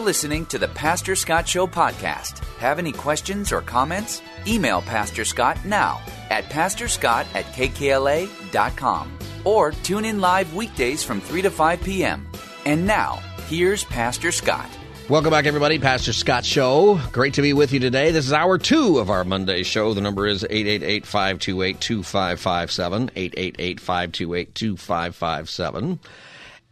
Listening to the Pastor Scott Show podcast. Have any questions or comments? Email Pastor Scott now at pastorscott at kkla.com or tune in live weekdays from 3 to 5 p.m. And now, here's Pastor Scott. Welcome back, everybody. Pastor Scott Show. Great to be with you today. This is hour two of our Monday show. The number is 888 528 2557. 888 528 2557.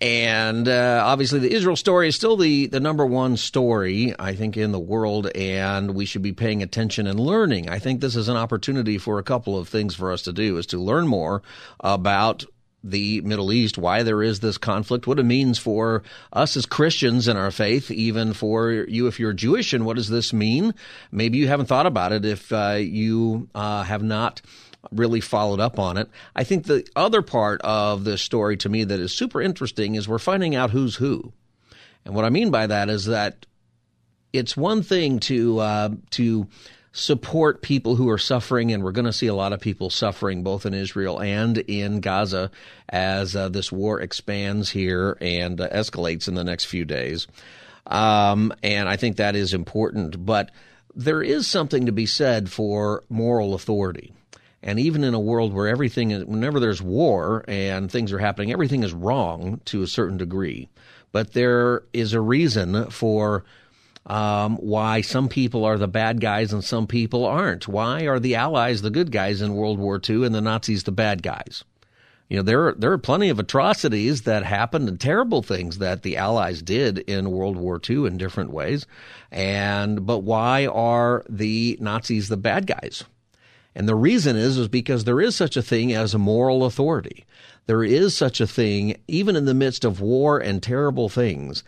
And uh, obviously, the Israel story is still the, the number one story, I think, in the world, and we should be paying attention and learning. I think this is an opportunity for a couple of things for us to do: is to learn more about the Middle East, why there is this conflict, what it means for us as Christians in our faith, even for you if you're Jewish, and what does this mean? Maybe you haven't thought about it if uh, you uh, have not really followed up on it. I think the other part of this story to me that is super interesting is we're finding out who's who. And what I mean by that is that it's one thing to uh, to support people who are suffering, and we're going to see a lot of people suffering both in Israel and in Gaza as uh, this war expands here and uh, escalates in the next few days. Um, and I think that is important. But there is something to be said for moral authority. And even in a world where everything is, whenever there's war and things are happening, everything is wrong to a certain degree. But there is a reason for um, why some people are the bad guys and some people aren't. Why are the Allies the good guys in World War II and the Nazis the bad guys? You know, there are, there are plenty of atrocities that happened and terrible things that the Allies did in World War II in different ways. And, but why are the Nazis the bad guys? And the reason is, is because there is such a thing as a moral authority. There is such a thing, even in the midst of war and terrible things,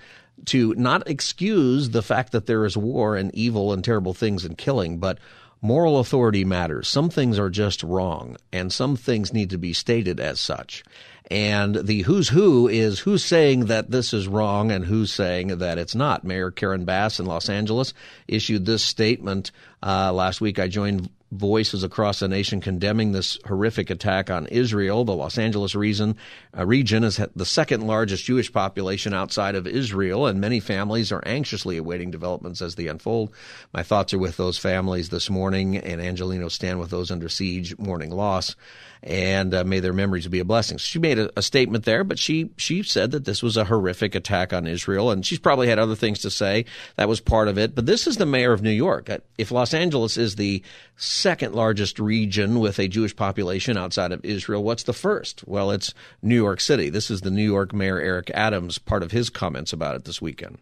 to not excuse the fact that there is war and evil and terrible things and killing, but moral authority matters. Some things are just wrong, and some things need to be stated as such. And the who's who is who's saying that this is wrong and who's saying that it's not. Mayor Karen Bass in Los Angeles issued this statement uh, last week. I joined voices across the nation condemning this horrific attack on Israel. The Los Angeles region, uh, region is the second largest Jewish population outside of Israel, and many families are anxiously awaiting developments as they unfold. My thoughts are with those families this morning, and Angeleno stand with those under siege mourning loss and uh, may their memories be a blessing. She made a, a, statement there, but she she said that this was a horrific attack on Israel, and she's probably had other things to say. That was part of it. But this is the mayor of New York. Uh, if Los Angeles is the second largest region with a Jewish population outside of Israel, what's the first? Well, it's New York City. This is the New York Mayor Eric Adams. Part of his comments about it this weekend.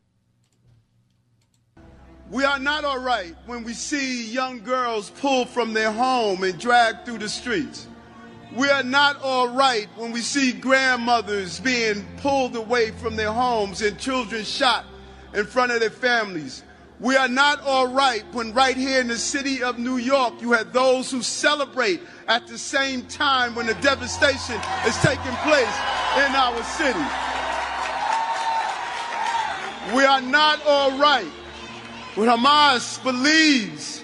We are not all right when we see young girls pulled from their home and dragged through the streets. We are not all right when we see grandmothers being pulled away from their homes and children shot in front of their families. We are not all right when right here in the city of New York you have those who celebrate at the same time when the devastation is taking place in our city. We are not all right when Hamas believes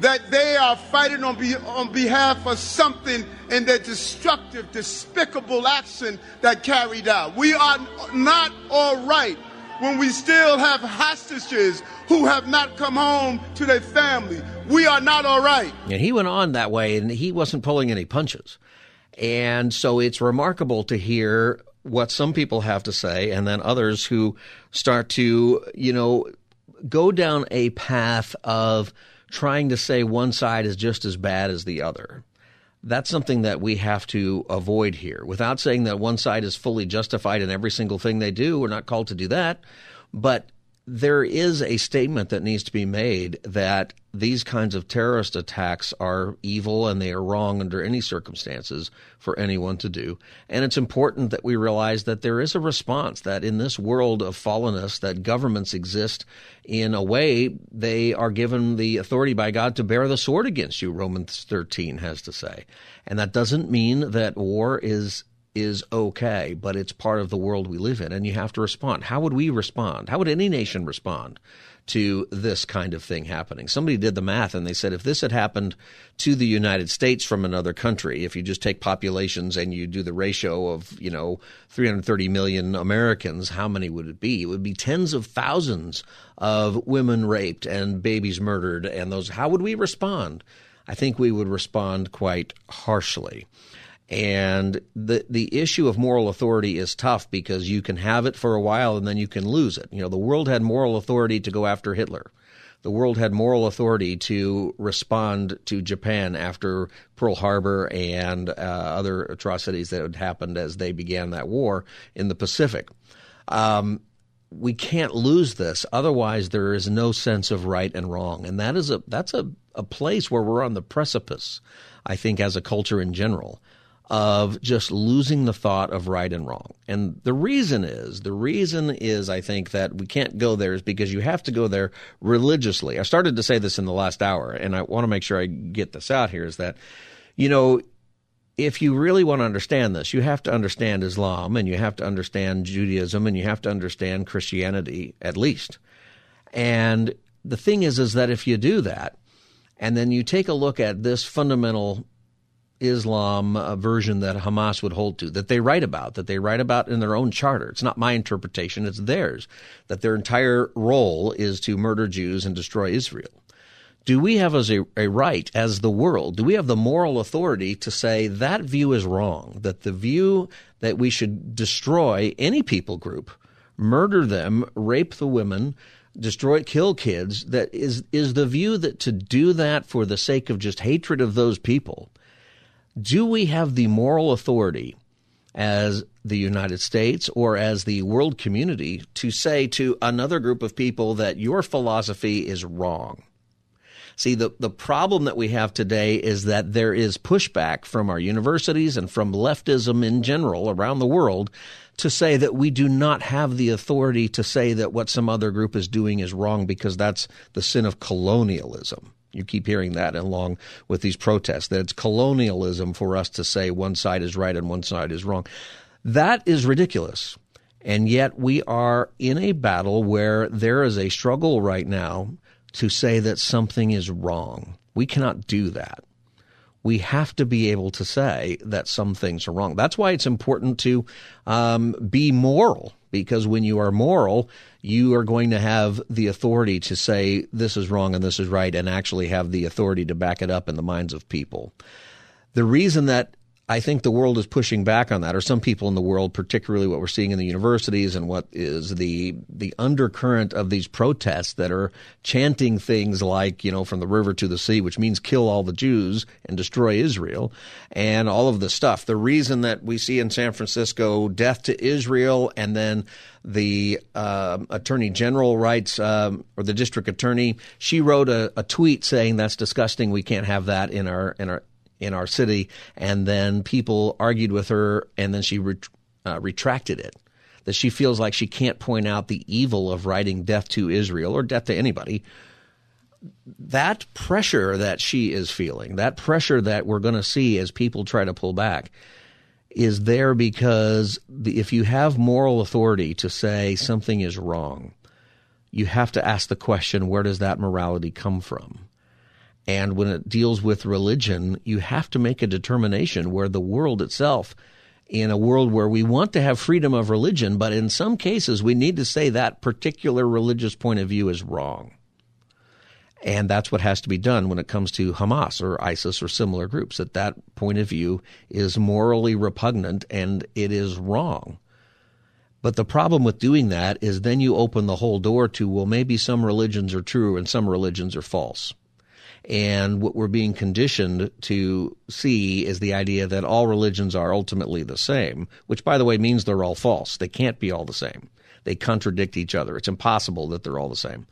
that they are fighting on, be, on behalf of something in their destructive, despicable action that carried out. We are not all right when we still have hostages who have not come home to their family. We are not all right. And he went on that way, and he wasn't pulling any punches. And so it's remarkable to hear what some people have to say, and then others who start to, you know, go down a path of trying to say one side is just as bad as the other. That's something that we have to avoid here. Without saying that one side is fully justified in every single thing they do, we're not called to do that. But there is a statement that needs to be made that these kinds of terrorist attacks are evil and they are wrong under any circumstances for anyone to do. And it's important that we realize that there is a response that in this world of fallenness that governments exist in a way they are given the authority by God to bear the sword against you, Romans 13 has to say. And that doesn't mean that war is is okay, but it's part of the world we live in, and you have to respond. How would we respond? How would any nation respond to this kind of thing happening? Somebody did the math, and they said if this had happened to the United States from another country, if you just take populations and you do the ratio of, you know, 330 million Americans, how many would it be? It would be tens of thousands of women raped and babies murdered, and those. How would we respond? I think we would respond quite harshly. And the the issue of moral authority is tough because you can have it for a while and then you can lose it. You know, the world had moral authority to go after Hitler. The world had moral authority to respond to Japan after Pearl Harbor and uh, other atrocities that had happened as they began that war in the Pacific. Um, we can't lose this, otherwise there is no sense of right and wrong, and that is a that's a, a place where we're on the precipice. I think as a culture in general of just losing the thought of right and wrong. And the reason is, the reason is, I think, that we can't go there is because you have to go there religiously. I started to say this in the last hour, and I want to make sure I get this out here is that, you know, if you really want to understand this, you have to understand Islam and you have to understand Judaism and you have to understand Christianity at least. And the thing is, is that if you do that, and then you take a look at this fundamental Islam uh, version that Hamas would hold to, that they write about, that they write about in their own charter. It's not my interpretation, it's theirs, that their entire role is to murder Jews and destroy Israel. Do we have as a, a right, as the world, do we have the moral authority to say that view is wrong, that the view that we should destroy any people group, murder them, rape the women, destroy kill kids that is is the view that to do that for the sake of just hatred of those people do we have the moral authority as the United States or as the world community to say to another group of people that your philosophy is wrong? See, the, the problem that we have today is that there is pushback from our universities and from leftism in general around the world to say that we do not have the authority to say that what some other group is doing is wrong because that's the sin of colonialism. You keep hearing that along with these protests, that it's colonialism for us to say one side is right and one side is wrong. That is ridiculous. And yet we are in a battle where there is a struggle right now to say that something is wrong. We cannot do that. We have to be able to say that some things are wrong. That's why it's important to um, be moral because when you are moral, you are going to have the authority to say this is wrong and this is right and actually have the authority to back it up in the minds of people. The reason that I think the world is pushing back on that, or some people in the world, particularly what we're seeing in the universities and what is the the undercurrent of these protests that are chanting things like, you know, from the river to the sea, which means kill all the Jews and destroy Israel, and all of the stuff. The reason that we see in San Francisco death to Israel, and then the uh, attorney general writes, um, or the district attorney, she wrote a, a tweet saying that's disgusting. We can't have that in our in our in our city, and then people argued with her, and then she ret- uh, retracted it. That she feels like she can't point out the evil of writing death to Israel or death to anybody. That pressure that she is feeling, that pressure that we're going to see as people try to pull back, is there because the, if you have moral authority to say something is wrong, you have to ask the question where does that morality come from? And when it deals with religion, you have to make a determination where the world itself, in a world where we want to have freedom of religion, but in some cases we need to say that particular religious point of view is wrong. And that's what has to be done when it comes to Hamas or ISIS or similar groups, that that point of view is morally repugnant and it is wrong. But the problem with doing that is then you open the whole door to, well, maybe some religions are true and some religions are false. And what we're being conditioned to see is the idea that all religions are ultimately the same, which, by the way, means they're all false. They can't be all the same. they contradict each other. It's impossible that they're all the same.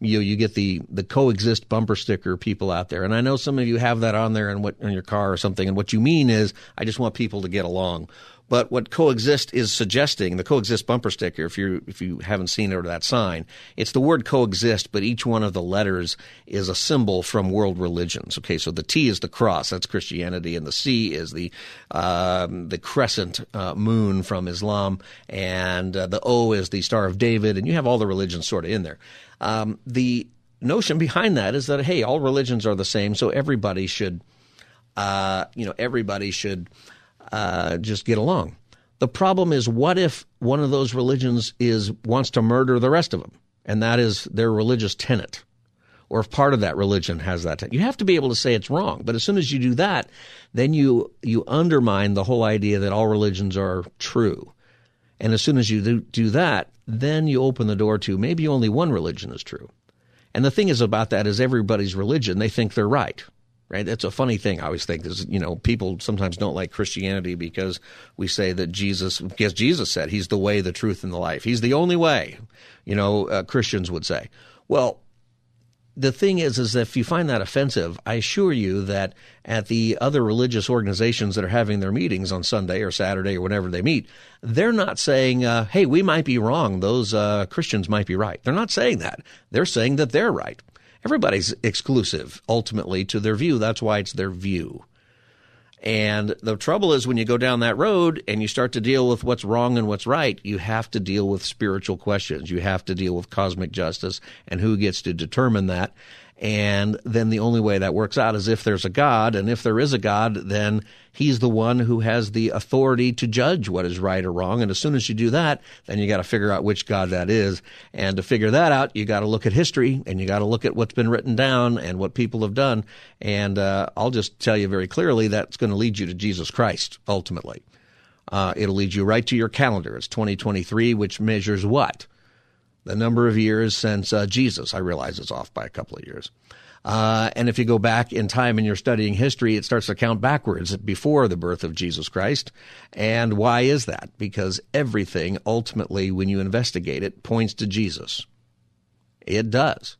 You you get the the coexist bumper sticker people out there, and I know some of you have that on there in what in your car or something. And what you mean is, I just want people to get along. But what coexist is suggesting, the coexist bumper sticker, if you if you haven't seen it or that sign, it's the word coexist, but each one of the letters is a symbol from world religions. Okay, so the T is the cross, that's Christianity, and the C is the um, the crescent uh, moon from Islam, and uh, the O is the Star of David, and you have all the religions sort of in there. Um, the notion behind that is that hey, all religions are the same, so everybody should, uh, you know, everybody should uh, just get along. The problem is, what if one of those religions is wants to murder the rest of them, and that is their religious tenet, or if part of that religion has that tenet? You have to be able to say it's wrong. But as soon as you do that, then you you undermine the whole idea that all religions are true. And as soon as you do, do that, then you open the door to maybe only one religion is true. And the thing is about that is everybody's religion, they think they're right right? That's a funny thing. I always think is, you know, people sometimes don't like Christianity because we say that Jesus, because Jesus said he's the way, the truth, and the life. He's the only way, you know, uh, Christians would say. Well, the thing is, is if you find that offensive, I assure you that at the other religious organizations that are having their meetings on Sunday or Saturday or whenever they meet, they're not saying, uh, "Hey, we might be wrong; those uh, Christians might be right." They're not saying that. They're saying that they're right everybody's exclusive ultimately to their view. That's why it's their view. And the trouble is when you go down that road and you start to deal with what's wrong and what's right, you have to deal with spiritual questions. You have to deal with cosmic justice and who gets to determine that. And then the only way that works out is if there's a God. And if there is a God, then he's the one who has the authority to judge what is right or wrong. And as soon as you do that, then you got to figure out which God that is. And to figure that out, you got to look at history and you got to look at what's been written down and what people have done. And uh, I'll just tell you very clearly that's going to lead you to Jesus Christ ultimately. Uh, it'll lead you right to your calendar. It's 2023, which measures what? The number of years since uh, Jesus. I realize it's off by a couple of years. Uh, and if you go back in time and you're studying history, it starts to count backwards before the birth of Jesus Christ. And why is that? Because everything ultimately, when you investigate it, points to Jesus. It does.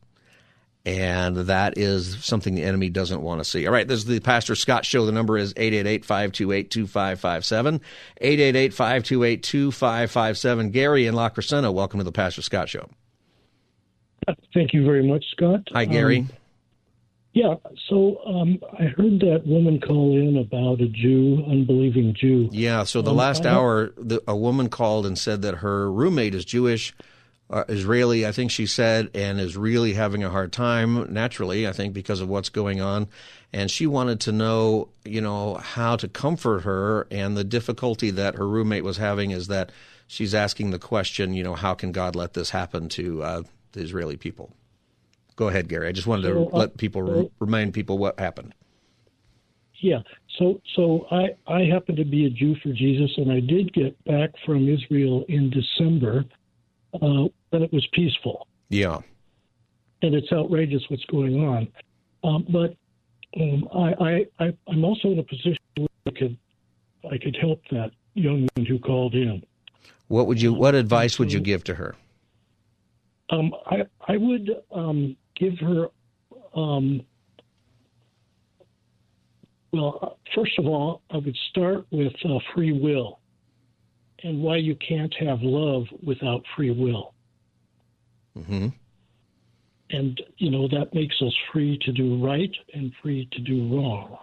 And that is something the enemy doesn't want to see. All right, this is the Pastor Scott Show. The number is 888 528 2557. 888 528 2557. Gary in La Crescenta, welcome to the Pastor Scott Show. Thank you very much, Scott. Hi, Gary. Um, yeah, so um, I heard that woman call in about a Jew, unbelieving Jew. Yeah, so the um, last hour, the, a woman called and said that her roommate is Jewish uh, Israeli, I think she said, and is really having a hard time, naturally, I think, because of what's going on. And she wanted to know, you know, how to comfort her. And the difficulty that her roommate was having is that she's asking the question, you know, how can God let this happen to uh, the Israeli people? Go ahead, Gary. I just wanted to uh, let people uh, remind people what happened. Yeah. So, so I I happen to be a Jew for Jesus, and I did get back from Israel in December uh, then it was peaceful. Yeah. And it's outrageous what's going on. Um, but um, I, I, I, I'm also in a position where I could, I could help that young woman who called in. What would you? What advice would you give to her? Um, I, I would um, give her. Um, well, first of all, I would start with uh, free will and why you can't have love without free will. Mm-hmm. And, you know, that makes us free to do right and free to do wrong.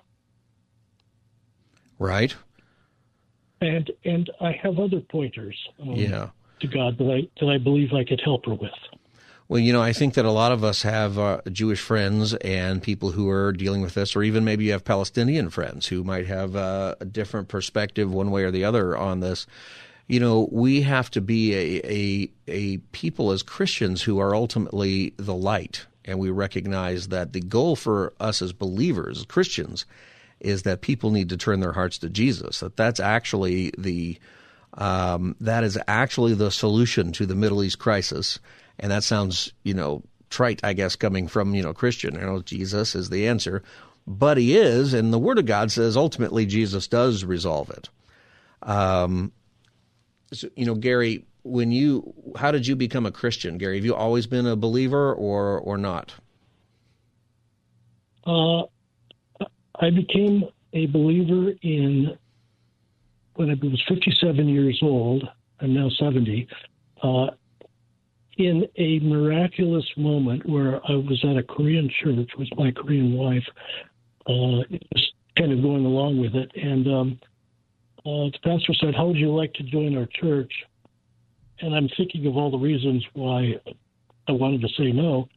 Right. And and I have other pointers um, yeah. to God that I that I believe I could help her with. Well, you know, I think that a lot of us have uh, Jewish friends and people who are dealing with this, or even maybe you have Palestinian friends who might have uh, a different perspective, one way or the other, on this you know, we have to be a, a, a people as Christians who are ultimately the light. And we recognize that the goal for us as believers, Christians, is that people need to turn their hearts to Jesus. That that's actually the um, that is actually the solution to the Middle East crisis. And that sounds, you know, trite, I guess, coming from you know Christian. You know, Jesus is the answer, but He is, and the Word of God says ultimately Jesus does resolve it. Um, you know, Gary, when you how did you become a Christian, Gary? Have you always been a believer or or not? Uh, I became a believer in when I was 57 years old. I'm now 70. Uh, in a miraculous moment where I was at a Korean church with my Korean wife, uh, just kind of going along with it, and um, uh, the pastor said, "How would you like to join our church?" And I'm thinking of all the reasons why I wanted to say no,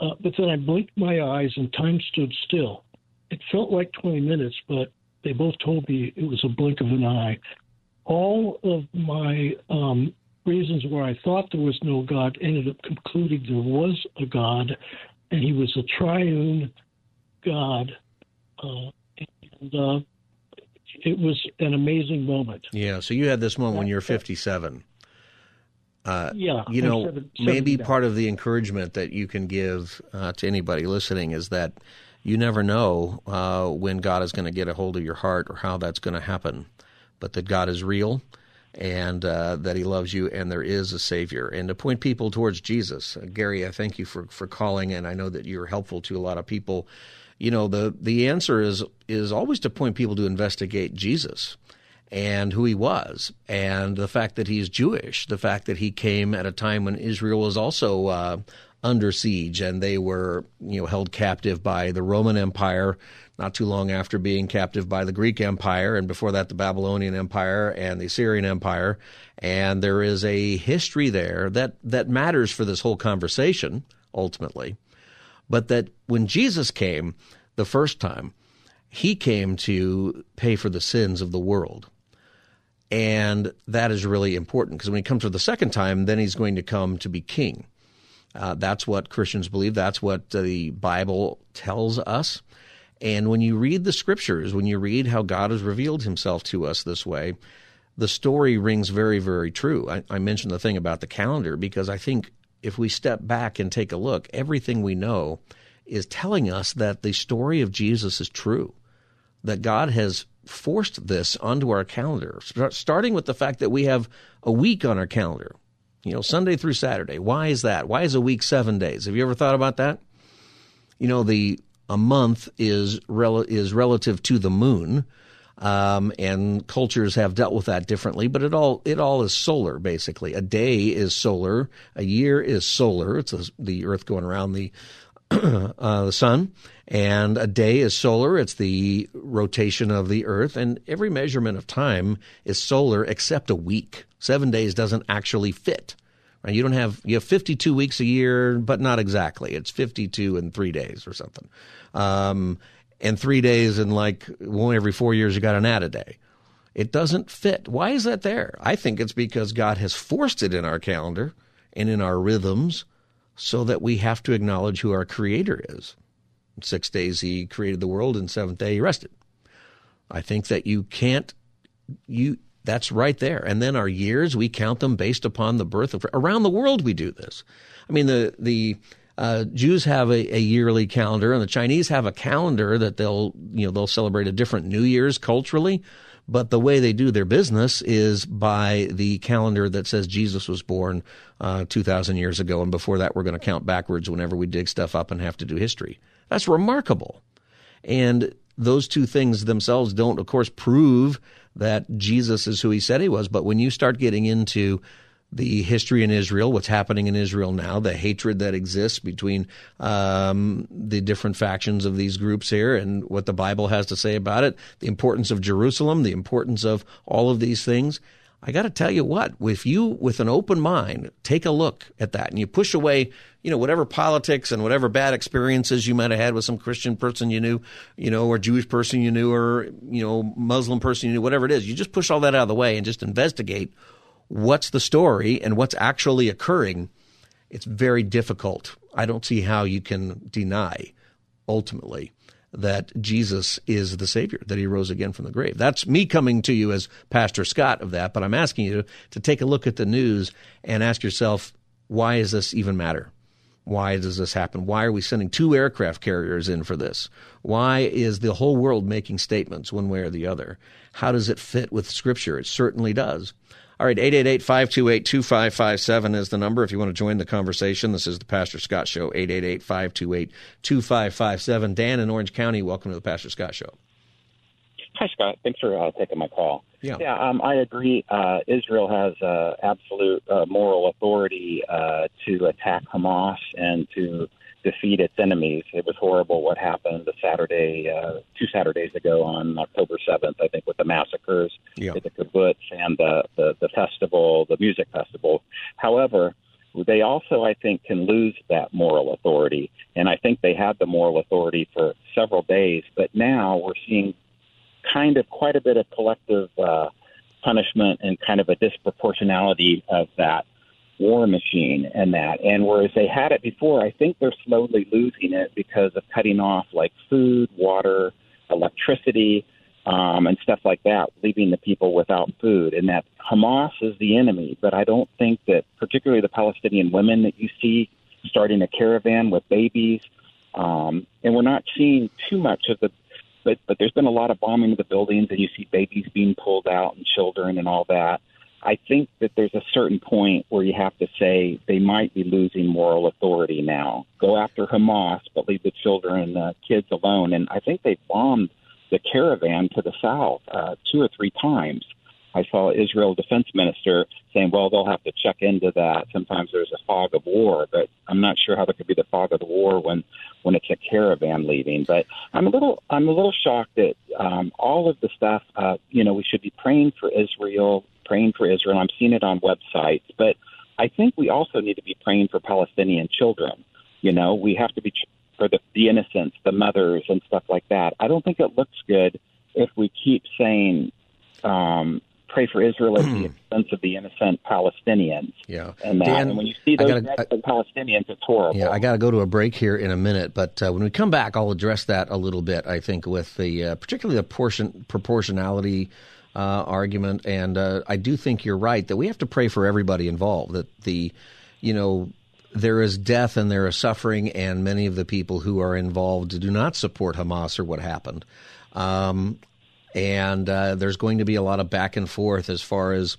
uh, but then I blinked my eyes and time stood still. It felt like 20 minutes, but they both told me it was a blink of an eye. All of my um, reasons where I thought there was no God ended up concluding there was a God, and He was a triune God. Uh, and uh, it was an amazing moment. Yeah. So you had this moment when you were 57. Uh, yeah, you know, seven, maybe part of the encouragement that you can give uh, to anybody listening is that you never know uh, when God is going to get a hold of your heart or how that's going to happen, but that God is real and uh, that He loves you, and there is a Savior, and to point people towards Jesus. Uh, Gary, I thank you for for calling, and I know that you're helpful to a lot of people. You know, the the answer is is always to point people to investigate Jesus and who he was, and the fact that he's Jewish, the fact that he came at a time when Israel was also uh, under siege and they were you know held captive by the Roman Empire not too long after being captive by the Greek Empire and before that the Babylonian Empire and the Assyrian Empire. And there is a history there that that matters for this whole conversation ultimately but that when Jesus came the first time he came to pay for the sins of the world and that is really important because when he comes for the second time then he's going to come to be king uh, that's what Christians believe. That's what the Bible tells us. And when you read the scriptures, when you read how God has revealed himself to us this way, the story rings very, very true. I, I mentioned the thing about the calendar because I think if we step back and take a look, everything we know is telling us that the story of Jesus is true, that God has forced this onto our calendar, starting with the fact that we have a week on our calendar you know, Sunday through Saturday. Why is that? Why is a week seven days? Have you ever thought about that? You know, the a month is rel- is relative to the moon, um, and cultures have dealt with that differently. But it all it all is solar basically. A day is solar. A year is solar. It's a, the Earth going around the uh, the sun, and a day is solar. It's the rotation of the Earth, and every measurement of time is solar except a week. Seven days doesn't actually fit. Right? You don't have you have 52 weeks a year, but not exactly. It's 52 and three days or something, um, and three days and like one every four years you got an add a day. It doesn't fit. Why is that there? I think it's because God has forced it in our calendar and in our rhythms so that we have to acknowledge who our creator is. Six days he created the world, and seventh day he rested. I think that you can't you that's right there. And then our years we count them based upon the birth of around the world we do this. I mean the the uh, Jews have a, a, yearly calendar, and the Chinese have a calendar that they'll you know they'll celebrate a different New Year's culturally. But the way they do their business is by the calendar that says Jesus was born uh, 2,000 years ago, and before that, we're going to count backwards whenever we dig stuff up and have to do history. That's remarkable. And those two things themselves don't, of course, prove that Jesus is who he said he was. But when you start getting into the history in Israel, what's happening in Israel now, the hatred that exists between um, the different factions of these groups here, and what the Bible has to say about it, the importance of Jerusalem, the importance of all of these things. I got to tell you what, if you, with an open mind, take a look at that and you push away, you know, whatever politics and whatever bad experiences you might have had with some Christian person you knew, you know, or Jewish person you knew, or, you know, Muslim person you knew, whatever it is, you just push all that out of the way and just investigate what's the story and what's actually occurring, it's very difficult. I don't see how you can deny ultimately that Jesus is the Savior, that He rose again from the grave. That's me coming to you as Pastor Scott of that, but I'm asking you to take a look at the news and ask yourself, why does this even matter? Why does this happen? Why are we sending two aircraft carriers in for this? Why is the whole world making statements one way or the other? How does it fit with Scripture? It certainly does. All right, 888-528-2557 is the number if you want to join the conversation. This is the Pastor Scott Show, 888-528-2557. Dan in Orange County, welcome to the Pastor Scott Show. Hi, Scott. Thanks for uh, taking my call. Yeah, yeah um, I agree. Uh, Israel has uh, absolute uh, moral authority uh, to attack Hamas and to defeat its enemies. It was horrible what happened the Saturday, uh, two Saturdays ago on October 7th, I think, with the massacres yeah. at the kibbutz and the, the, the festival, the music festival. However, they also, I think, can lose that moral authority. And I think they had the moral authority for several days, but now we're seeing kind of quite a bit of collective uh, punishment and kind of a disproportionality of that war machine and that. And whereas they had it before, I think they're slowly losing it because of cutting off like food, water, electricity, um, and stuff like that, leaving the people without food. And that Hamas is the enemy, but I don't think that particularly the Palestinian women that you see starting a caravan with babies. Um, and we're not seeing too much of the but but there's been a lot of bombing of the buildings and you see babies being pulled out and children and all that I think that there's a certain point where you have to say they might be losing moral authority now. Go after Hamas, but leave the children and the kids alone. And I think they bombed the caravan to the south uh, two or three times. I saw Israel defense minister saying, "Well, they'll have to check into that. Sometimes there's a fog of war, but I'm not sure how there could be the fog of the war when when it's a caravan leaving." But I'm a little I'm a little shocked that um, all of the stuff. Uh, you know, we should be praying for Israel praying for Israel. I'm seeing it on websites, but I think we also need to be praying for Palestinian children. You know, we have to be for the, the innocents, the mothers, and stuff like that. I don't think it looks good if we keep saying um, pray for Israel at the expense of the innocent Palestinians. Yeah, and, that. Dan, and when you see those gotta, I, Palestinians, it's horrible. Yeah, I got to go to a break here in a minute, but uh, when we come back, I'll address that a little bit. I think with the uh, particularly the portion proportionality uh, argument, and uh, I do think you're right that we have to pray for everybody involved. That the, you know, there is death and there is suffering, and many of the people who are involved do not support Hamas or what happened. Um, and uh, there's going to be a lot of back and forth as far as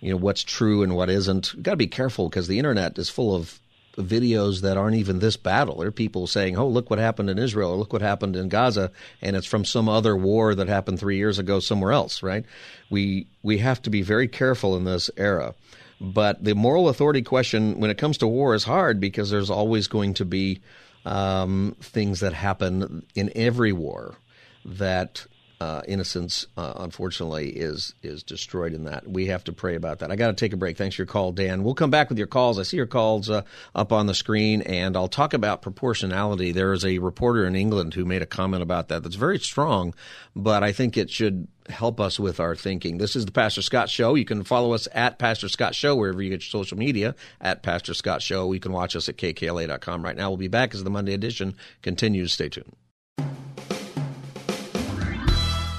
you know what's true and what isn't. You've got to be careful because the internet is full of videos that aren't even this battle. There are people saying, "Oh, look what happened in Israel, or look what happened in Gaza," and it's from some other war that happened three years ago somewhere else. Right? We we have to be very careful in this era. But the moral authority question, when it comes to war, is hard because there's always going to be um, things that happen in every war that uh, innocence, uh, unfortunately, is is destroyed in that. We have to pray about that. I got to take a break. Thanks for your call, Dan. We'll come back with your calls. I see your calls uh, up on the screen, and I'll talk about proportionality. There is a reporter in England who made a comment about that that's very strong, but I think it should help us with our thinking. This is the Pastor Scott Show. You can follow us at Pastor Scott Show wherever you get your social media at Pastor Scott Show. You can watch us at kkla.com right now. We'll be back as the Monday edition continues. Stay tuned.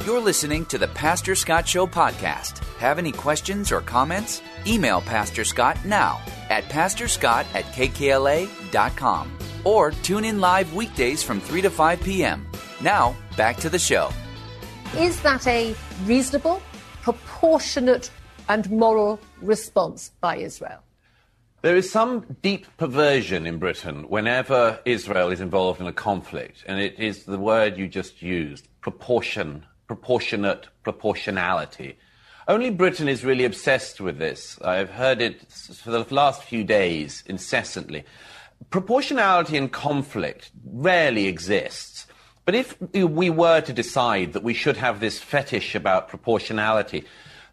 You're listening to the Pastor Scott Show podcast. Have any questions or comments? Email Pastor Scott now at pastorscott at kkla.com or tune in live weekdays from 3 to 5 p.m. Now, back to the show. Is that a reasonable, proportionate, and moral response by Israel? There is some deep perversion in Britain whenever Israel is involved in a conflict, and it is the word you just used proportion proportionate proportionality. Only Britain is really obsessed with this. I've heard it for the last few days incessantly. Proportionality in conflict rarely exists. But if we were to decide that we should have this fetish about proportionality,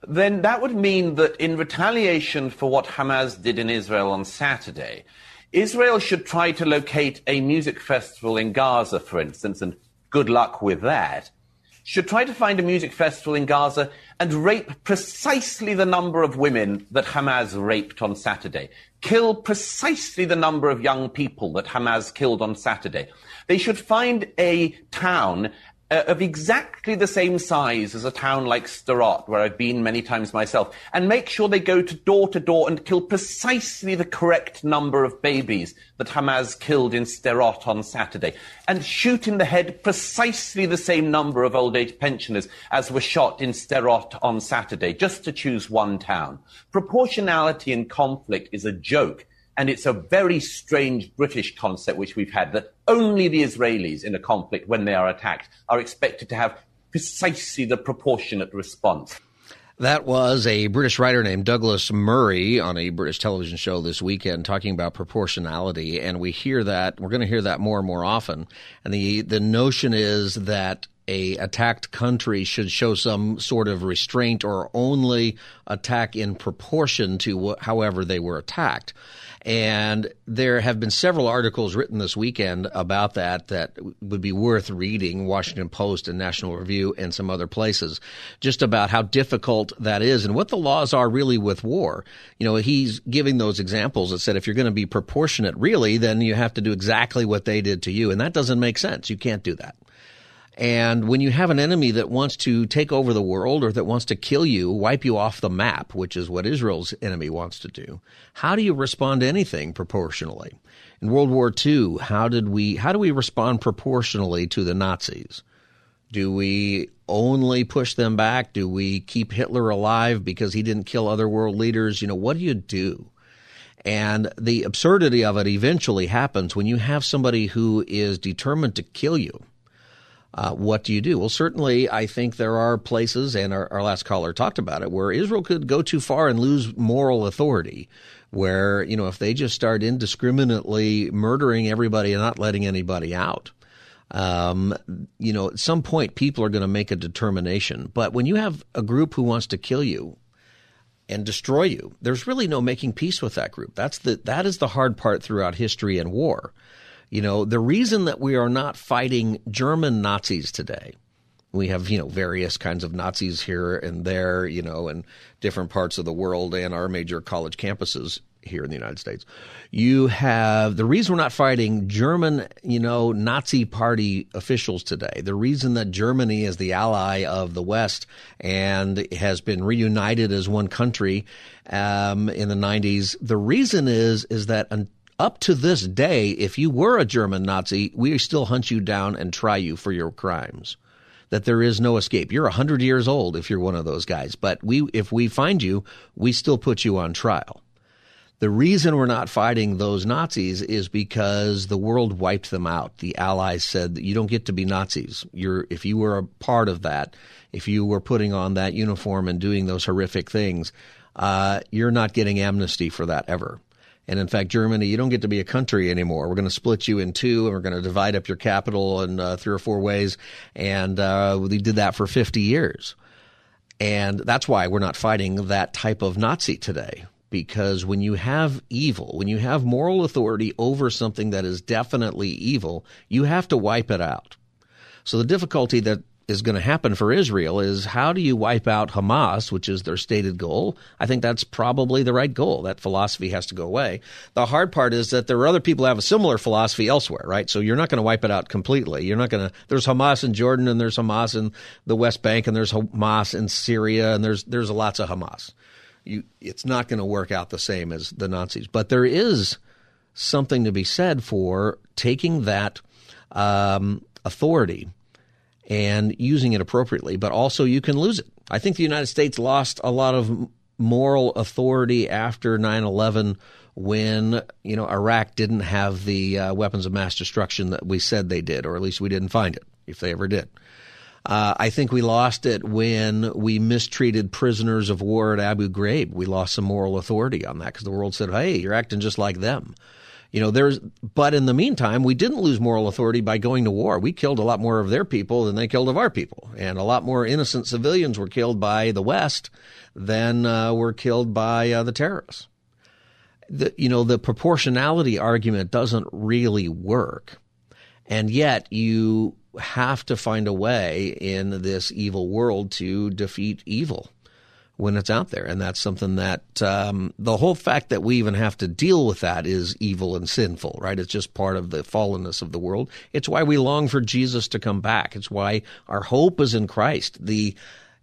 then that would mean that in retaliation for what Hamas did in Israel on Saturday, Israel should try to locate a music festival in Gaza, for instance, and good luck with that should try to find a music festival in Gaza and rape precisely the number of women that Hamas raped on Saturday. Kill precisely the number of young people that Hamas killed on Saturday. They should find a town uh, of exactly the same size as a town like Sderot, where I've been many times myself, and make sure they go to door to door and kill precisely the correct number of babies that Hamas killed in Sderot on Saturday, and shoot in the head precisely the same number of old age pensioners as were shot in Sderot on Saturday, just to choose one town. Proportionality in conflict is a joke. And it's a very strange British concept which we've had that only the Israelis in a conflict, when they are attacked, are expected to have precisely the proportionate response. That was a British writer named Douglas Murray on a British television show this weekend talking about proportionality. And we hear that, we're going to hear that more and more often. And the, the notion is that a attacked country should show some sort of restraint or only attack in proportion to wh- however they were attacked. And there have been several articles written this weekend about that that would be worth reading, Washington Post and National Review and some other places, just about how difficult that is and what the laws are really with war. You know, he's giving those examples that said if you're going to be proportionate really, then you have to do exactly what they did to you. And that doesn't make sense. You can't do that. And when you have an enemy that wants to take over the world or that wants to kill you, wipe you off the map, which is what Israel's enemy wants to do, how do you respond to anything proportionally? In World War II, how did we how do we respond proportionally to the Nazis? Do we only push them back? Do we keep Hitler alive because he didn't kill other world leaders? You know, what do you do? And the absurdity of it eventually happens when you have somebody who is determined to kill you uh, what do you do? Well, certainly, I think there are places, and our, our last caller talked about it, where Israel could go too far and lose moral authority. Where, you know, if they just start indiscriminately murdering everybody and not letting anybody out, um, you know, at some point people are going to make a determination. But when you have a group who wants to kill you and destroy you, there's really no making peace with that group. That's the that is the hard part throughout history and war. You know, the reason that we are not fighting German Nazis today, we have, you know, various kinds of Nazis here and there, you know, in different parts of the world and our major college campuses here in the United States. You have the reason we're not fighting German, you know, Nazi party officials today. The reason that Germany is the ally of the West and has been reunited as one country um, in the 90s. The reason is is that up to this day, if you were a German Nazi, we still hunt you down and try you for your crimes. That there is no escape. You're a hundred years old if you're one of those guys, but we, if we find you, we still put you on trial. The reason we're not fighting those Nazis is because the world wiped them out. The Allies said you don't get to be Nazis. You're, if you were a part of that, if you were putting on that uniform and doing those horrific things, uh, you're not getting amnesty for that ever. And in fact, Germany, you don't get to be a country anymore. We're going to split you in two, and we're going to divide up your capital in uh, three or four ways. And uh, we did that for 50 years. And that's why we're not fighting that type of Nazi today. Because when you have evil, when you have moral authority over something that is definitely evil, you have to wipe it out. So the difficulty that is going to happen for Israel is how do you wipe out Hamas, which is their stated goal? I think that's probably the right goal. That philosophy has to go away. The hard part is that there are other people who have a similar philosophy elsewhere, right? So you're not going to wipe it out completely. You're not going to, there's Hamas in Jordan and there's Hamas in the West Bank and there's Hamas in Syria and there's, there's lots of Hamas. You, it's not going to work out the same as the Nazis, but there is something to be said for taking that um, authority and using it appropriately, but also you can lose it. I think the United States lost a lot of moral authority after 9/11 when you know Iraq didn't have the uh, weapons of mass destruction that we said they did, or at least we didn't find it if they ever did. Uh, I think we lost it when we mistreated prisoners of war at Abu Ghraib. We lost some moral authority on that because the world said, "Hey, you're acting just like them." You know, there's, but in the meantime, we didn't lose moral authority by going to war. We killed a lot more of their people than they killed of our people. And a lot more innocent civilians were killed by the West than uh, were killed by uh, the terrorists. The, you know, the proportionality argument doesn't really work. And yet you have to find a way in this evil world to defeat evil when it's out there. And that's something that um, the whole fact that we even have to deal with that is evil and sinful, right? It's just part of the fallenness of the world. It's why we long for Jesus to come back. It's why our hope is in Christ. The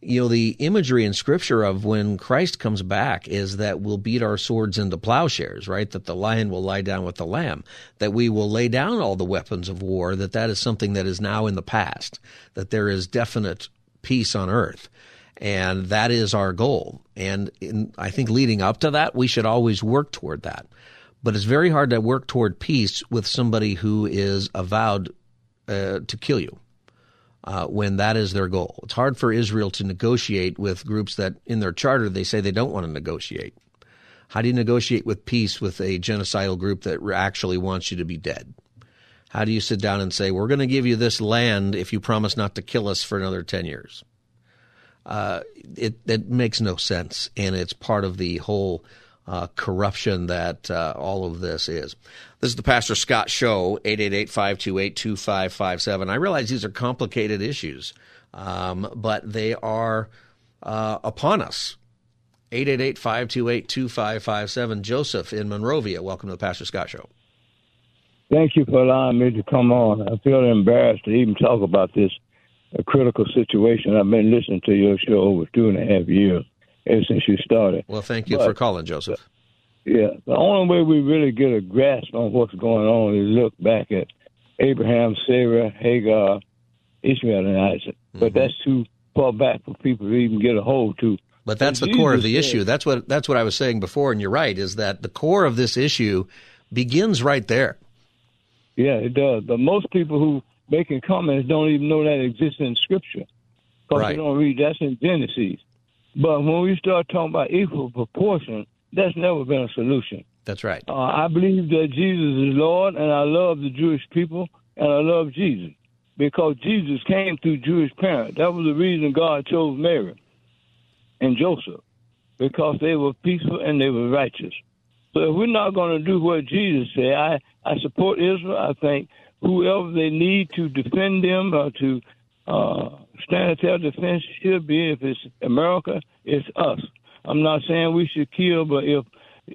you know, the imagery in scripture of when Christ comes back is that we'll beat our swords into plowshares, right? That the lion will lie down with the lamb, that we will lay down all the weapons of war, that that is something that is now in the past, that there is definite peace on earth. And that is our goal. And in, I think leading up to that, we should always work toward that. But it's very hard to work toward peace with somebody who is avowed uh, to kill you. Uh, when that is their goal. It's hard for Israel to negotiate with groups that, in their charter, they say they don't want to negotiate. How do you negotiate with peace with a genocidal group that actually wants you to be dead? How do you sit down and say, we're going to give you this land if you promise not to kill us for another 10 years? Uh, it, it makes no sense, and it's part of the whole uh, corruption that uh, all of this is. This is the Pastor Scott Show, 888-528-2557. I realize these are complicated issues, um, but they are uh, upon us. 888-528-2557. Joseph in Monrovia, welcome to the Pastor Scott Show. Thank you for allowing me to come on. I feel embarrassed to even talk about this a critical situation. I've been listening to your show over two and a half years ever since you started. Well, thank you but, for calling, Joseph. Yeah, the only way we really get a grasp on what's going on is look back at Abraham, Sarah, Hagar, Ishmael, and Isaac. Mm-hmm. But that's too far back for people to even get a hold to. But that's the core of the said, issue. That's what that's what I was saying before, and you're right. Is that the core of this issue begins right there? Yeah, it does. But most people who making comments don't even know that exists in Scripture because right. they don't read. That's in Genesis. But when we start talking about equal proportion, that's never been a solution. That's right. Uh, I believe that Jesus is Lord, and I love the Jewish people, and I love Jesus because Jesus came through Jewish parents. That was the reason God chose Mary and Joseph because they were peaceful and they were righteous. So if we're not going to do what Jesus said, I, I support Israel. I think whoever they need to defend them or to uh, stand at their defense should be. If it's America, it's us. I'm not saying we should kill, but if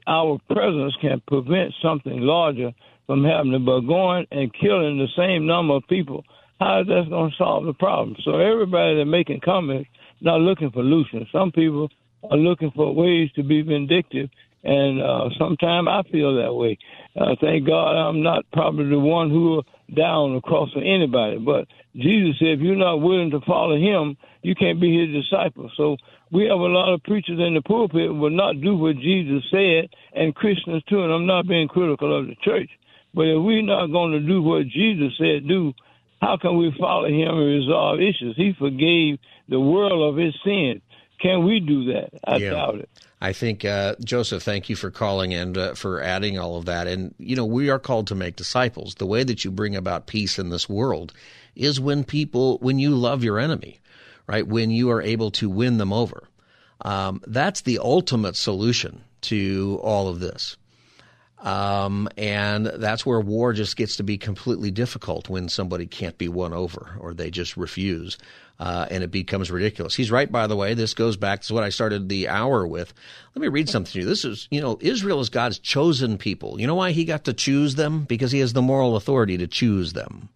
our presence can prevent something larger from happening, but going and killing the same number of people, how is that going to solve the problem? So everybody that's making comments not looking for solutions. Some people are looking for ways to be vindictive and uh, sometimes I feel that way. Uh, thank God I'm not probably the one who down across for anybody. But Jesus said, if you're not willing to follow him, you can't be his disciple. So we have a lot of preachers in the pulpit who will not do what Jesus said, and Christians too. And I'm not being critical of the church. But if we're not going to do what Jesus said do, how can we follow him and resolve issues? He forgave the world of his sins. Can we do that? I yeah. doubt it. I think, uh, Joseph, thank you for calling and uh, for adding all of that. And, you know, we are called to make disciples. The way that you bring about peace in this world is when people, when you love your enemy, right? When you are able to win them over. Um, that's the ultimate solution to all of this. Um, and that's where war just gets to be completely difficult when somebody can't be won over or they just refuse. Uh, and it becomes ridiculous. He's right, by the way. This goes back to what I started the hour with. Let me read something to you. This is, you know, Israel is God's chosen people. You know why he got to choose them? Because he has the moral authority to choose them.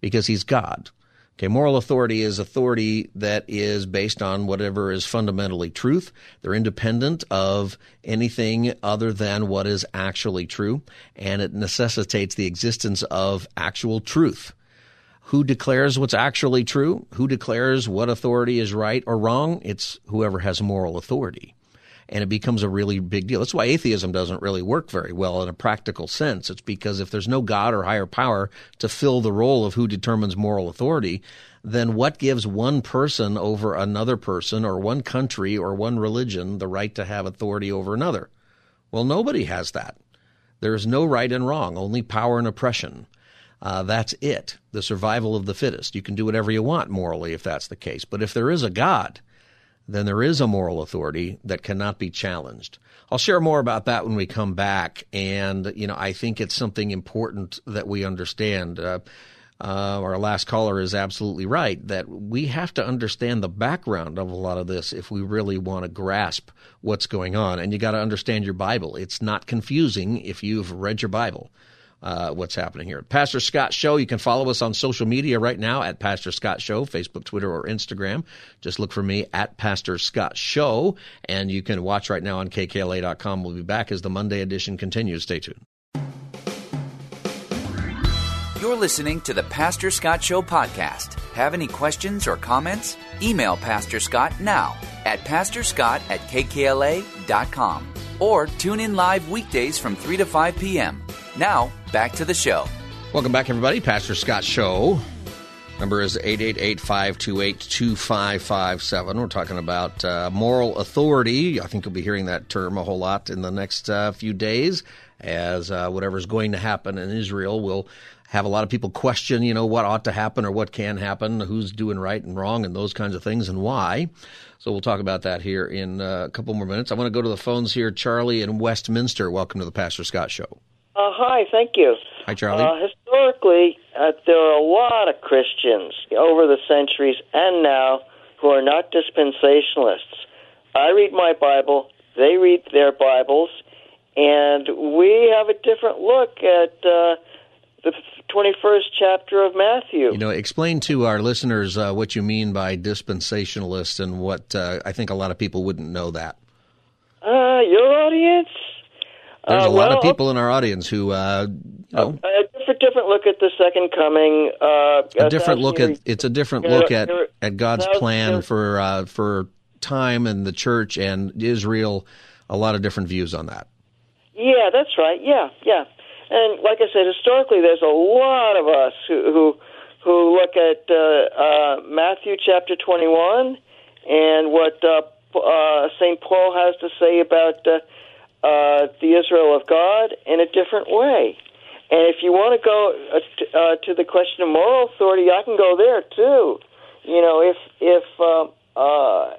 Because he's God. Okay, moral authority is authority that is based on whatever is fundamentally truth. They're independent of anything other than what is actually true, and it necessitates the existence of actual truth. Who declares what's actually true? Who declares what authority is right or wrong? It's whoever has moral authority and it becomes a really big deal. That's why atheism doesn't really work very well in a practical sense. It's because if there's no God or higher power to fill the role of who determines moral authority, then what gives one person over another person or one country or one religion the right to have authority over another? Well, nobody has that. There is no right and wrong, only power and oppression. Uh, that's it. The survival of the fittest. You can do whatever you want morally if that's the case. But if there is a God, then there is a moral authority that cannot be challenged. I'll share more about that when we come back. And, you know, I think it's something important that we understand. Uh, uh, our last caller is absolutely right that we have to understand the background of a lot of this if we really want to grasp what's going on. And you got to understand your Bible. It's not confusing if you've read your Bible. Uh, what's happening here. Pastor Scott Show. You can follow us on social media right now at Pastor Scott Show, Facebook, Twitter, or Instagram. Just look for me at Pastor Scott Show, and you can watch right now on KKLA.com. We'll be back as the Monday edition continues. Stay tuned. You're listening to the Pastor Scott Show podcast. Have any questions or comments? Email Pastor Scott now at pastorscott at kkla.com or tune in live weekdays from 3 to 5 p.m. Now, back to the show. Welcome back, everybody. Pastor Scott Show. Number is 888-528-2557. We're talking about uh, moral authority. I think you'll be hearing that term a whole lot in the next uh, few days as uh, whatever's going to happen in Israel will have a lot of people question, you know, what ought to happen or what can happen, who's doing right and wrong, and those kinds of things, and why. So we'll talk about that here in uh, a couple more minutes. I want to go to the phones here. Charlie in Westminster, welcome to the Pastor Scott Show. Uh, hi, thank you. Hi, Charlie. Uh, historically, uh, there are a lot of Christians over the centuries and now who are not dispensationalists. I read my Bible, they read their Bibles, and we have a different look at uh, the 21st chapter of Matthew. You know, explain to our listeners uh, what you mean by dispensationalist and what uh, I think a lot of people wouldn't know that. Uh, your audience? There's Uh, a lot well, of people in our audience who, uh, you know, A different, different look at the second coming. Uh, a different look at it's a different look at at God's plan for uh, for time and the church and Israel. A lot of different views on that. Yeah, that's right. Yeah, yeah. And like I said, historically, there's a lot of us who who, who look at uh, uh, Matthew chapter 21 and what uh, uh, Saint Paul has to say about uh, the Israel of God in a different way. And if you want to go uh, t- uh, to the question of moral authority, I can go there too. You know, if if uh, uh,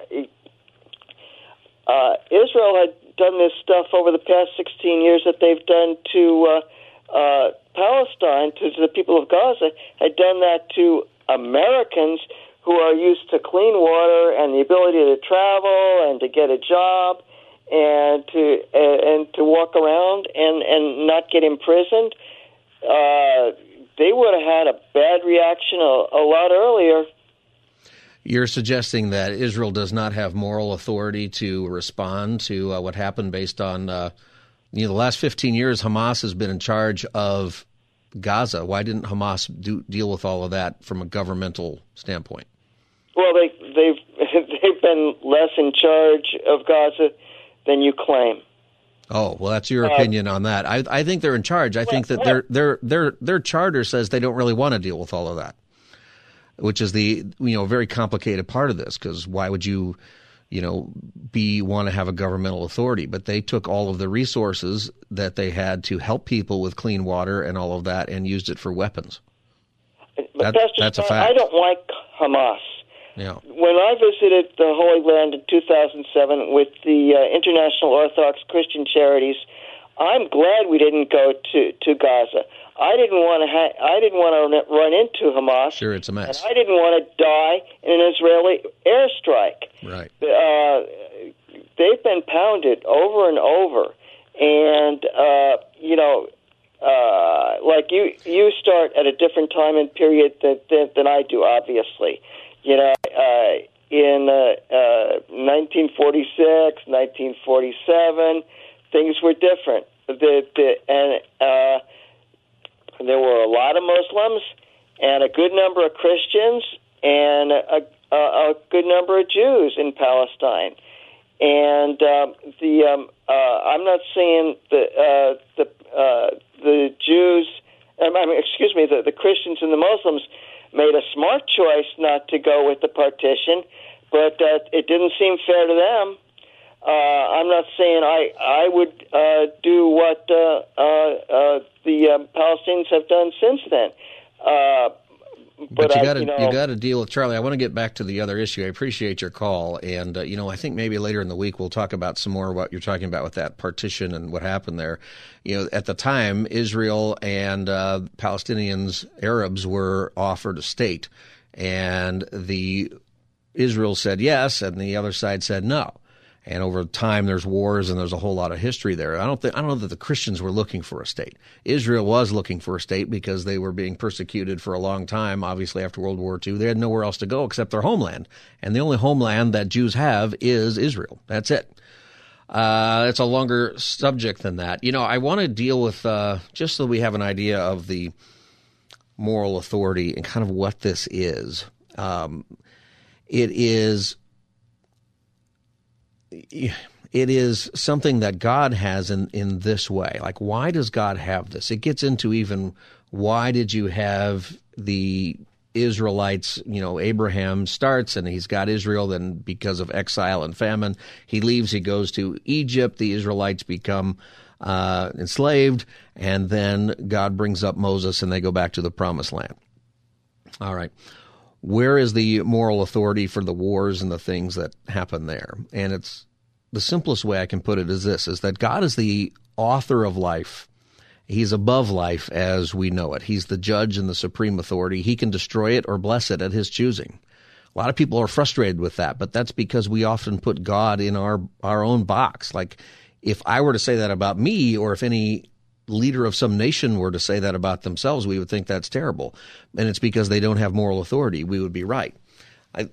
uh, Israel had done this stuff over the past 16 years that they've done to uh, uh, Palestine, to, to the people of Gaza, had done that to Americans who are used to clean water and the ability to travel and to get a job and to uh, and to walk around and and not get imprisoned. Uh, they would have had a bad reaction a, a lot earlier. You're suggesting that Israel does not have moral authority to respond to uh, what happened based on uh, you know the last 15 years. Hamas has been in charge of Gaza. Why didn't Hamas do, deal with all of that from a governmental standpoint? Well, they they've they've been less in charge of Gaza than you claim. Oh well, that's your Uh, opinion on that. I, I think they're in charge. I think that well- their their their their charter says they don't really want to deal with all of that, which is the you know very complicated part of this. Because why would you, you know, be want to have a governmental authority? But they took all of the resources that they had to help people with clean water and all of that, and used it for weapons. But That- Pastor that's a fact. I don't like Hamas. Yeah. When I visited the Holy Land in 2007 with the uh, International Orthodox Christian Charities, I'm glad we didn't go to to Gaza. I didn't want to. Ha- I didn't want to run into Hamas. Sure, it's a And mess. I didn't want to die in an Israeli airstrike. Right. Uh, they've been pounded over and over, and uh, you know, uh, like you, you start at a different time and period than, than, than I do. Obviously, you know, uh, in uh, uh, 1946, 1947, things were different. The, the, and uh, there were a lot of Muslims and a good number of Christians and a, a, a good number of Jews in Palestine. And um, the um, uh, I'm not saying the uh, the uh, the Jews, um, I mean, excuse me, the, the Christians and the Muslims made a smart choice not to go with the partition, but uh, it didn't seem fair to them. Uh, I'm not saying I I would uh, do what uh, uh, uh, the um, Palestinians have done since then. Uh, but, you got to you know- you got to deal with Charlie. I want to get back to the other issue. I appreciate your call, and uh, you know I think maybe later in the week we'll talk about some more what you're talking about with that partition and what happened there. You know, at the time, Israel and uh, Palestinians, Arabs were offered a state, and the Israel said yes, and the other side said no. And over time, there's wars and there's a whole lot of history there. I don't think I don't know that the Christians were looking for a state. Israel was looking for a state because they were being persecuted for a long time. Obviously, after World War II, they had nowhere else to go except their homeland, and the only homeland that Jews have is Israel. That's it. Uh, it's a longer subject than that. You know, I want to deal with uh, just so we have an idea of the moral authority and kind of what this is. Um, it is it is something that God has in, in this way. Like, why does God have this? It gets into even why did you have the Israelites, you know, Abraham starts and he's got Israel, then because of exile and famine, he leaves, he goes to Egypt, the Israelites become uh, enslaved, and then God brings up Moses and they go back to the promised land. All right. Where is the moral authority for the wars and the things that happen there? And it's the simplest way I can put it is this is that God is the author of life. He's above life as we know it. He's the judge and the supreme authority. He can destroy it or bless it at his choosing. A lot of people are frustrated with that, but that's because we often put God in our our own box. Like if I were to say that about me or if any leader of some nation were to say that about themselves, we would think that's terrible. And it's because they don't have moral authority. We would be right. I,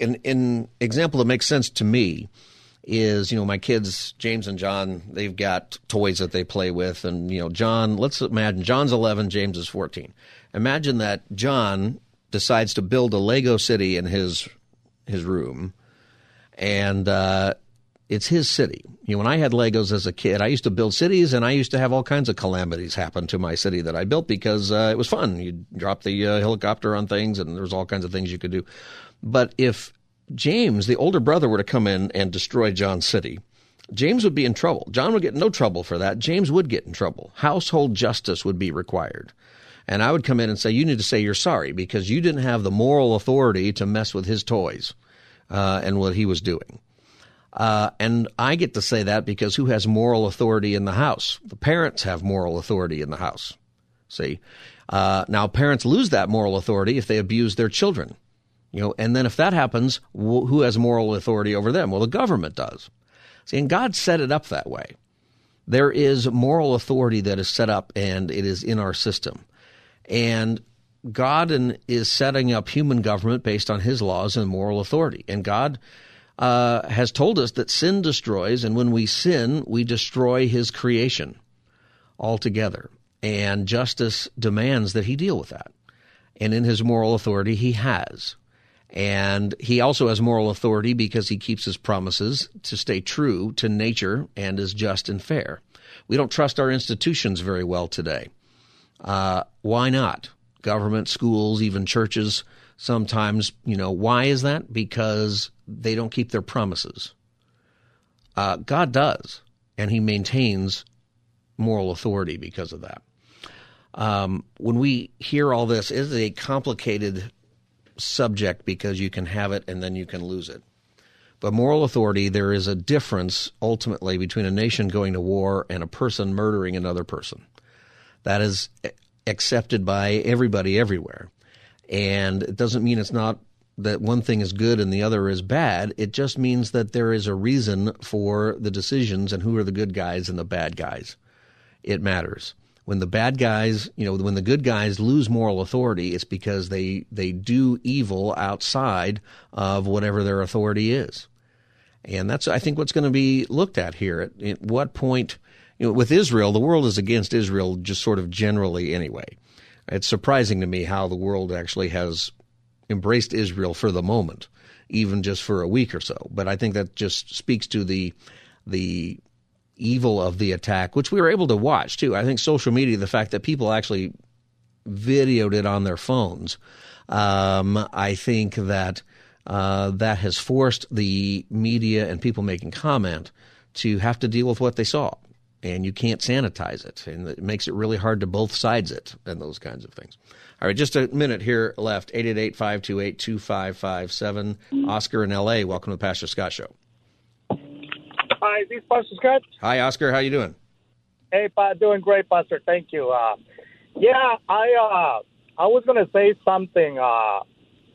an, an example that makes sense to me is, you know, my kids, James and John, they've got toys that they play with. And, you know, John, let's imagine John's 11, James is 14. Imagine that John decides to build a Lego city in his, his room. And, uh, it's his city. You know, when I had Legos as a kid, I used to build cities, and I used to have all kinds of calamities happen to my city that I built because uh, it was fun. You drop the uh, helicopter on things, and there was all kinds of things you could do. But if James, the older brother, were to come in and destroy John's city, James would be in trouble. John would get no trouble for that. James would get in trouble. Household justice would be required. And I would come in and say, You need to say you're sorry because you didn't have the moral authority to mess with his toys uh, and what he was doing. Uh, and I get to say that because who has moral authority in the house? The parents have moral authority in the house. See? Uh, now, parents lose that moral authority if they abuse their children. You know, and then if that happens, wh- who has moral authority over them? Well, the government does. See, and God set it up that way. There is moral authority that is set up and it is in our system. And God in, is setting up human government based on his laws and moral authority. And God uh, has told us that sin destroys, and when we sin, we destroy his creation altogether. And justice demands that he deal with that. And in his moral authority, he has. And he also has moral authority because he keeps his promises to stay true to nature and is just and fair. We don't trust our institutions very well today. Uh, why not? Government, schools, even churches, sometimes, you know, why is that? Because they don't keep their promises. Uh, God does, and he maintains moral authority because of that. Um, when we hear all this, it is a complicated subject because you can have it and then you can lose it. But moral authority, there is a difference ultimately between a nation going to war and a person murdering another person. That is accepted by everybody everywhere. And it doesn't mean it's not that one thing is good and the other is bad. It just means that there is a reason for the decisions and who are the good guys and the bad guys. It matters. When the bad guys, you know, when the good guys lose moral authority, it's because they they do evil outside of whatever their authority is. And that's I think what's going to be looked at here. At, at what point you know, with Israel, the world is against Israel just sort of generally anyway. It's surprising to me how the world actually has embraced Israel for the moment, even just for a week or so. But I think that just speaks to the the evil of the attack, which we were able to watch too. I think social media, the fact that people actually videoed it on their phones, um, I think that uh, that has forced the media and people making comment to have to deal with what they saw. and you can't sanitize it, and it makes it really hard to both sides it, and those kinds of things. All right, just a minute here left. 888-528-2557. Oscar in L.A., welcome to the Pastor Scott Show. Hi, this is Pastor Scott. Hi, Oscar. How you doing? Hey, pa, doing great, Pastor. Thank you. Uh, yeah, I uh, I was gonna say something. Uh,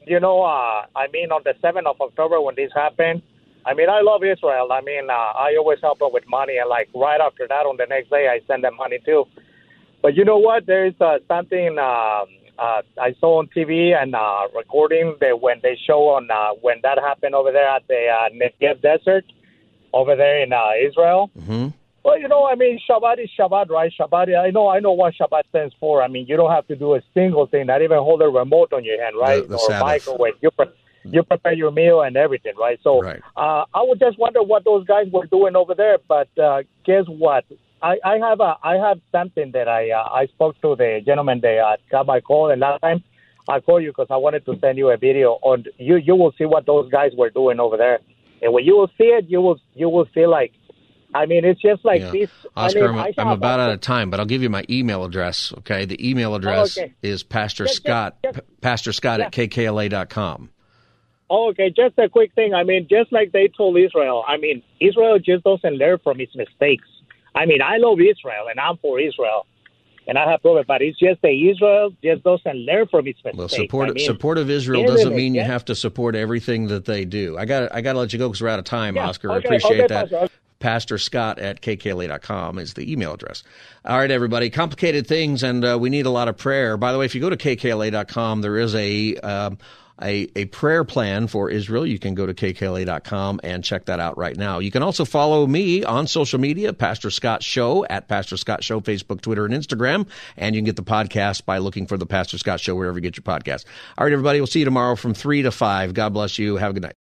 you know, uh, I mean, on the seventh of October when this happened, I mean, I love Israel. I mean, uh, I always help them with money, and like right after that, on the next day, I send them money too. But you know what? There is uh, something uh, uh, I saw on TV and uh, recording that when they show on uh, when that happened over there at the uh, Negev Desert over there in uh, Israel. Mm-hmm. Well, you know, I mean, Shabbat is Shabbat, right? Shabbat. I know, I know what Shabbat stands for. I mean, you don't have to do a single thing, not even hold a remote on your hand, right? The- the or Sabbath. microwave. You pre- you prepare your meal and everything, right? So, Right. uh, I would just wonder what those guys were doing over there. But uh, guess what? I, I have a I have something that I uh, I spoke to the gentleman that uh, got my call, and last time I called you because I wanted to send you a video on you. You will see what those guys were doing over there, and when you will see it, you will you will feel like. I mean, it's just like Yeah. this. Oscar, I mean, I'm, I I'm about out of time, but I'll give you my email address. Okay, the email address okay. is Pastor Just- just- Scott, just- P- Pastor Scott at kkla.com. Oh, okay, just a quick thing. I mean, just like they told Israel, I mean, Israel just doesn't learn from its mistakes. I mean, I love Israel and I'm for Israel, and I have proof but it's just that Israel just doesn't learn from its mistakes. Well, support I mean, support of Israel doesn't mean you have to support everything that they do. I got I got to let you go because we're out of time, Yeah, Oscar. I appreciate okay, that. Pastor. Pastor Scott at kkla.com is the email address. All right, everybody. Complicated things, and uh, we need a lot of prayer. By the way, if you go to kkla.com, there is a um, a, a prayer plan for Israel. You can go to kkla.com and check that out right now. You can also follow me on social media, Pastor Scott Show at Pastor Scott Show, Facebook, Twitter, and Instagram. And you can get the podcast by looking for the Pastor Scott Show wherever you get your podcast. All right, everybody. We'll see you tomorrow from three to five. God bless you. Have a good night.